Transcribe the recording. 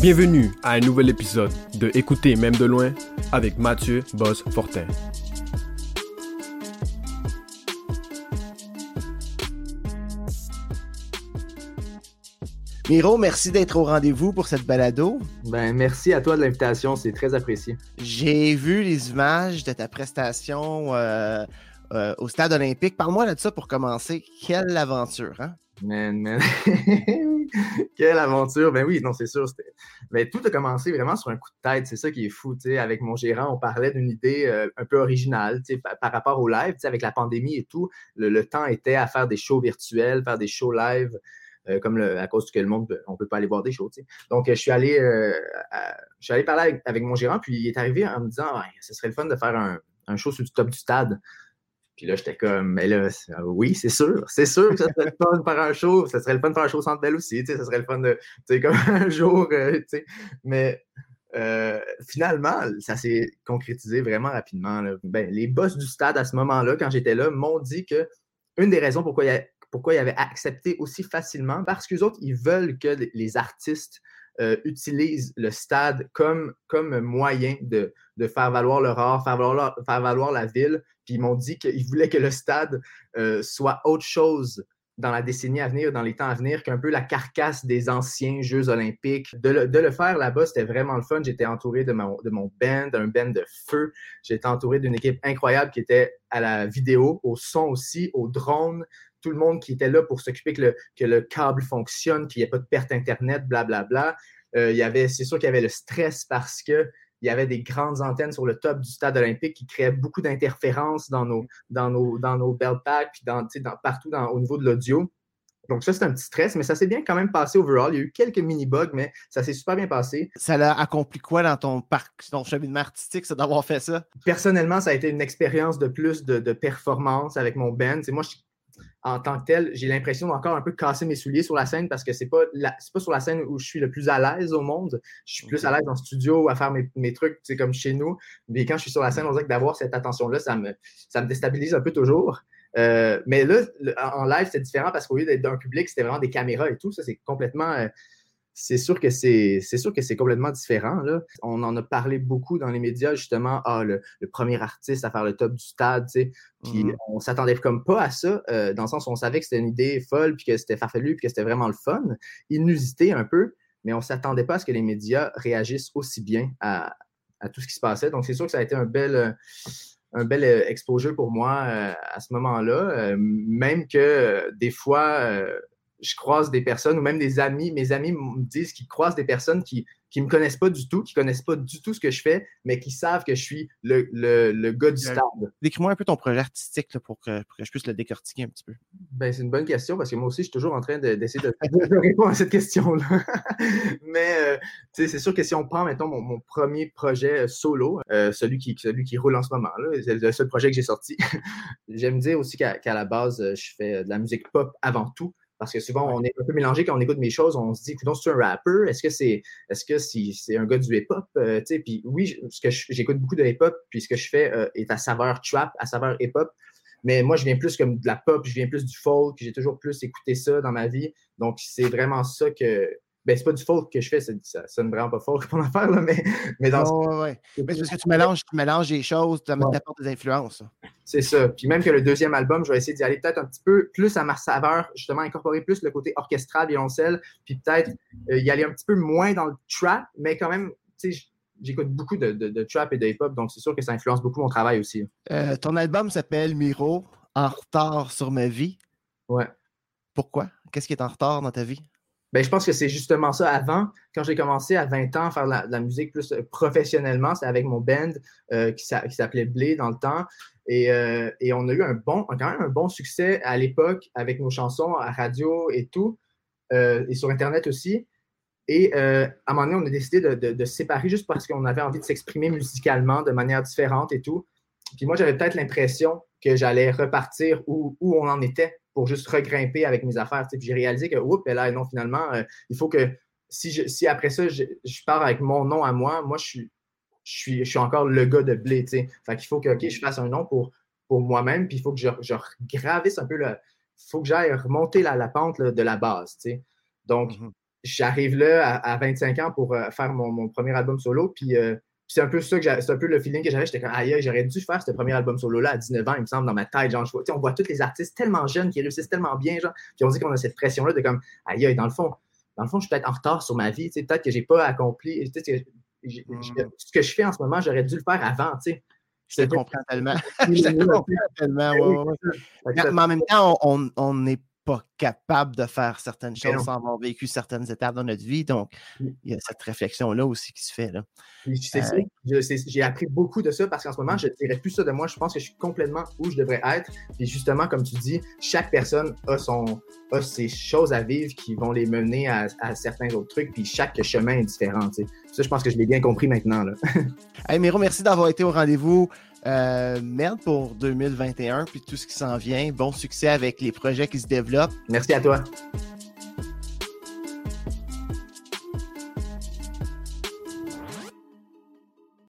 Bienvenue à un nouvel épisode de Écouter même de loin avec Mathieu Boss Fortin. Miro, merci d'être au rendez-vous pour cette balado. Ben, merci à toi de l'invitation, c'est très apprécié. J'ai vu les images de ta prestation euh, euh, au stade olympique. Parle-moi de ça pour commencer. Quelle aventure, hein? Man, man. Quelle aventure! Ben oui, non, c'est sûr. Mais ben, tout a commencé vraiment sur un coup de tête. C'est ça qui est fou. Avec mon gérant, on parlait d'une idée euh, un peu originale par, par, rapport au live. Avec la pandémie et tout, le, temps était à faire des shows virtuels, faire des shows live. Euh, comme à cause que le monde, on ne peut pas aller voir des shows. Donc, je suis allé, euh, je suis allé parler avec, mon gérant, puis il est arrivé en me disant ce serait le fun de faire un, un show sur le top du stade. Puis là, j'étais comme, mais là, oui, c'est sûr, c'est sûr que ça serait le fun de faire un show. Ça serait le fun de faire un show au Centre aussi, tu sais, ça serait le fun de, tu sais, comme un jour, euh, tu sais. Mais euh, finalement, ça s'est concrétisé vraiment rapidement. Ben, les boss du stade à ce moment-là, quand j'étais là, m'ont dit que une des raisons pourquoi pourquoi ils avaient accepté aussi facilement, parce qu'eux autres, ils veulent que les artistes euh, utilisent le stade comme, comme moyen de, de faire valoir leur art, faire valoir, faire valoir la ville. Ils m'ont dit qu'ils voulaient que le stade euh, soit autre chose dans la décennie à venir, dans les temps à venir, qu'un peu la carcasse des anciens Jeux olympiques. De le, faire là-bas, c'était vraiment le fun. J'étais entouré de mon, de mon band, un band de feu. J'étais entouré d'une équipe incroyable qui était à la vidéo, au son aussi, au drone, tout le monde qui était là pour s'occuper que le, que le câble fonctionne, qu'il n'y ait pas de perte Internet, blablabla. Bla, bla. Euh, il y avait, c'est sûr qu'il y avait le stress parce que il y avait des grandes antennes sur le top du stade olympique qui créaient beaucoup d'interférences dans nos, dans nos, dans nos belt packs, puis dans, dans, partout dans, au niveau de l'audio. Donc ça, c'est un petit stress, mais ça s'est bien quand même passé overall. Il y a eu quelques mini-bugs, mais ça s'est super bien passé. Ça l'a accompli quoi dans ton parc, ton cheminement artistique, ça d'avoir fait ça? Personnellement, ça a été une expérience de plus de, de performance avec mon band. Moi, je en tant que tel, j'ai l'impression d'encore un peu casser mes souliers sur la scène parce que c'est pas pas sur la scène où je suis le plus à l'aise au monde. Je suis plus à l'aise en studio à faire mes, mes trucs, c'est comme chez nous. Mais quand je suis sur la scène, on dirait que d'avoir cette attention-là, ça me, ça me déstabilise un peu toujours. Euh, mais là, en live, c'est différent parce qu'au lieu d'être d'un public, c'était vraiment des caméras et tout. Ça, c'est complètement. Euh, c'est sûr que c'est sûr que c'est complètement différent. Là. On en a parlé beaucoup dans les médias, justement, ah, le, premier artiste à faire le top du stade, tu sais. Puis mm-hmm. on s'attendait comme pas à ça, euh, dans le sens où on savait que c'était une idée folle, puis que c'était farfelu, puis que c'était vraiment le fun, inusité un peu, mais on s'attendait pas à ce que les médias réagissent aussi bien à, tout ce qui se passait. Donc c'est sûr que ça a été un bel un bel euh, exposure pour moi euh, à ce moment-là, même que des fois je croise des personnes ou même des amis, mes amis me disent qu'ils croisent des personnes qui ne me connaissent pas du tout, qui ne connaissent pas du tout ce que je fais, mais qui savent que je suis le, le, gars du stade. Décris-moi un peu ton projet artistique pour, que, je puisse le décortiquer un petit peu. Ben, c'est une bonne question parce que moi aussi, je suis toujours en train d'essayer de, répondre à cette question-là. mais euh, c'est sûr que si on prend, maintenant mon, premier projet euh, solo, euh, celui, qui, celui qui roule en ce moment, c'est le seul projet que j'ai sorti, j'aime dire aussi qu'à la base, je fais de la musique pop avant tout. Parce que souvent, on est un peu mélangé quand on écoute mes choses. On se dit, écoute, c'est un rapper? Est-ce que c'est est-ce que c'est un gars du hip-hop? Euh, puis oui, ce que j'écoute beaucoup de hip-hop, puis ce que je fais euh, est à saveur trap, à saveur hip-hop. Mais moi, je viens plus comme de la pop, je viens plus du folk, j'ai toujours plus écouté ça dans ma vie. Donc, c'est vraiment ça que, ben, c'est pas du folk que je fais, ça, ça sonne vraiment pas folk pour affaire, là, mais, mais dans oh, ouais, Mais c'est parce que tu mélanges, tu mélanges des choses, tu apportes des influences. C'est ça. Puis même que le deuxième album, je vais essayer d'y aller peut-être un petit peu plus à ma saveur, justement, incorporer plus le côté orchestral, violoncelle, puis peut-être euh, y aller un petit peu moins dans le trap, mais quand même, tu sais, j'écoute beaucoup de, de, trap et de hip-hop, donc c'est sûr que ça influence beaucoup mon travail aussi. Euh, ton album s'appelle Miro, En retard sur ma vie. Ouais. Pourquoi? Qu'est-ce qui est en retard dans ta vie? Ben, je pense que c'est justement ça. Avant, quand j'ai commencé à 20 ans à faire la, la musique plus euh, professionnellement, c'est avec mon band euh, qui s'appelait Blé dans le temps. Et, euh, et, on a eu un bon, quand même un bon succès à l'époque avec nos chansons à radio et tout, et sur Internet aussi. Et à un moment donné, on a décidé de, de, de se séparer juste parce qu'on avait envie de s'exprimer musicalement de manière différente et tout. Puis moi, j'avais peut-être l'impression que j'allais repartir où on en était pour juste regrimper avec mes affaires. Puis j'ai réalisé que, oups, là, non, finalement, euh, il faut que si, je, si après ça, je, pars avec mon nom à moi, moi, je suis, je suis, je suis encore le gars de blé. Fait qu'il faut que, je fasse un nom pour, pour moi-même, puis il faut que je, je gravisse un peu le. Il faut que j'aille remonter la, la pente de la base. Donc, mm-hmm. j'arrive là à, 25 ans pour euh, faire mon, premier album solo. Puis, c'est un peu ça que c'est un peu le feeling que j'avais. J'étais comme, aïe, j'aurais dû faire ce premier album solo-là à 19 ans, il me semble, dans ma tête. Genre, on voit tous les artistes tellement jeunes qui réussissent tellement bien, genre, puis on dit qu'on a cette pression-là de comme, aïe, dans le fond, dans le fond, je suis peut-être en retard sur ma vie. Peut-être que j'ai pas accompli. Hmm. ce que je fais en ce moment, j'aurais dû le faire avant. Je te comprends tellement. je te comprends tellement. Mais en même temps, on n'est pas capable de faire certaines choses sans avoir vécu certaines étapes dans notre vie. Donc, il y a cette réflexion-là aussi qui se fait. Là. Euh, j'ai appris beaucoup de ça parce qu'en ce moment, je ne dirais plus ça de moi. Je pense que je suis complètement où je devrais être. Puis justement, comme tu dis, chaque personne a, son, a ses choses à vivre qui vont les mener à, certains autres trucs. Puis chaque chemin est différent. Ça, je pense que je l'ai bien compris maintenant. Là. hey, Miro, merci d'avoir été au rendez-vous. Euh, merde pour 2021 puis tout ce qui s'en vient. Bon succès avec les projets qui se développent. Merci à toi.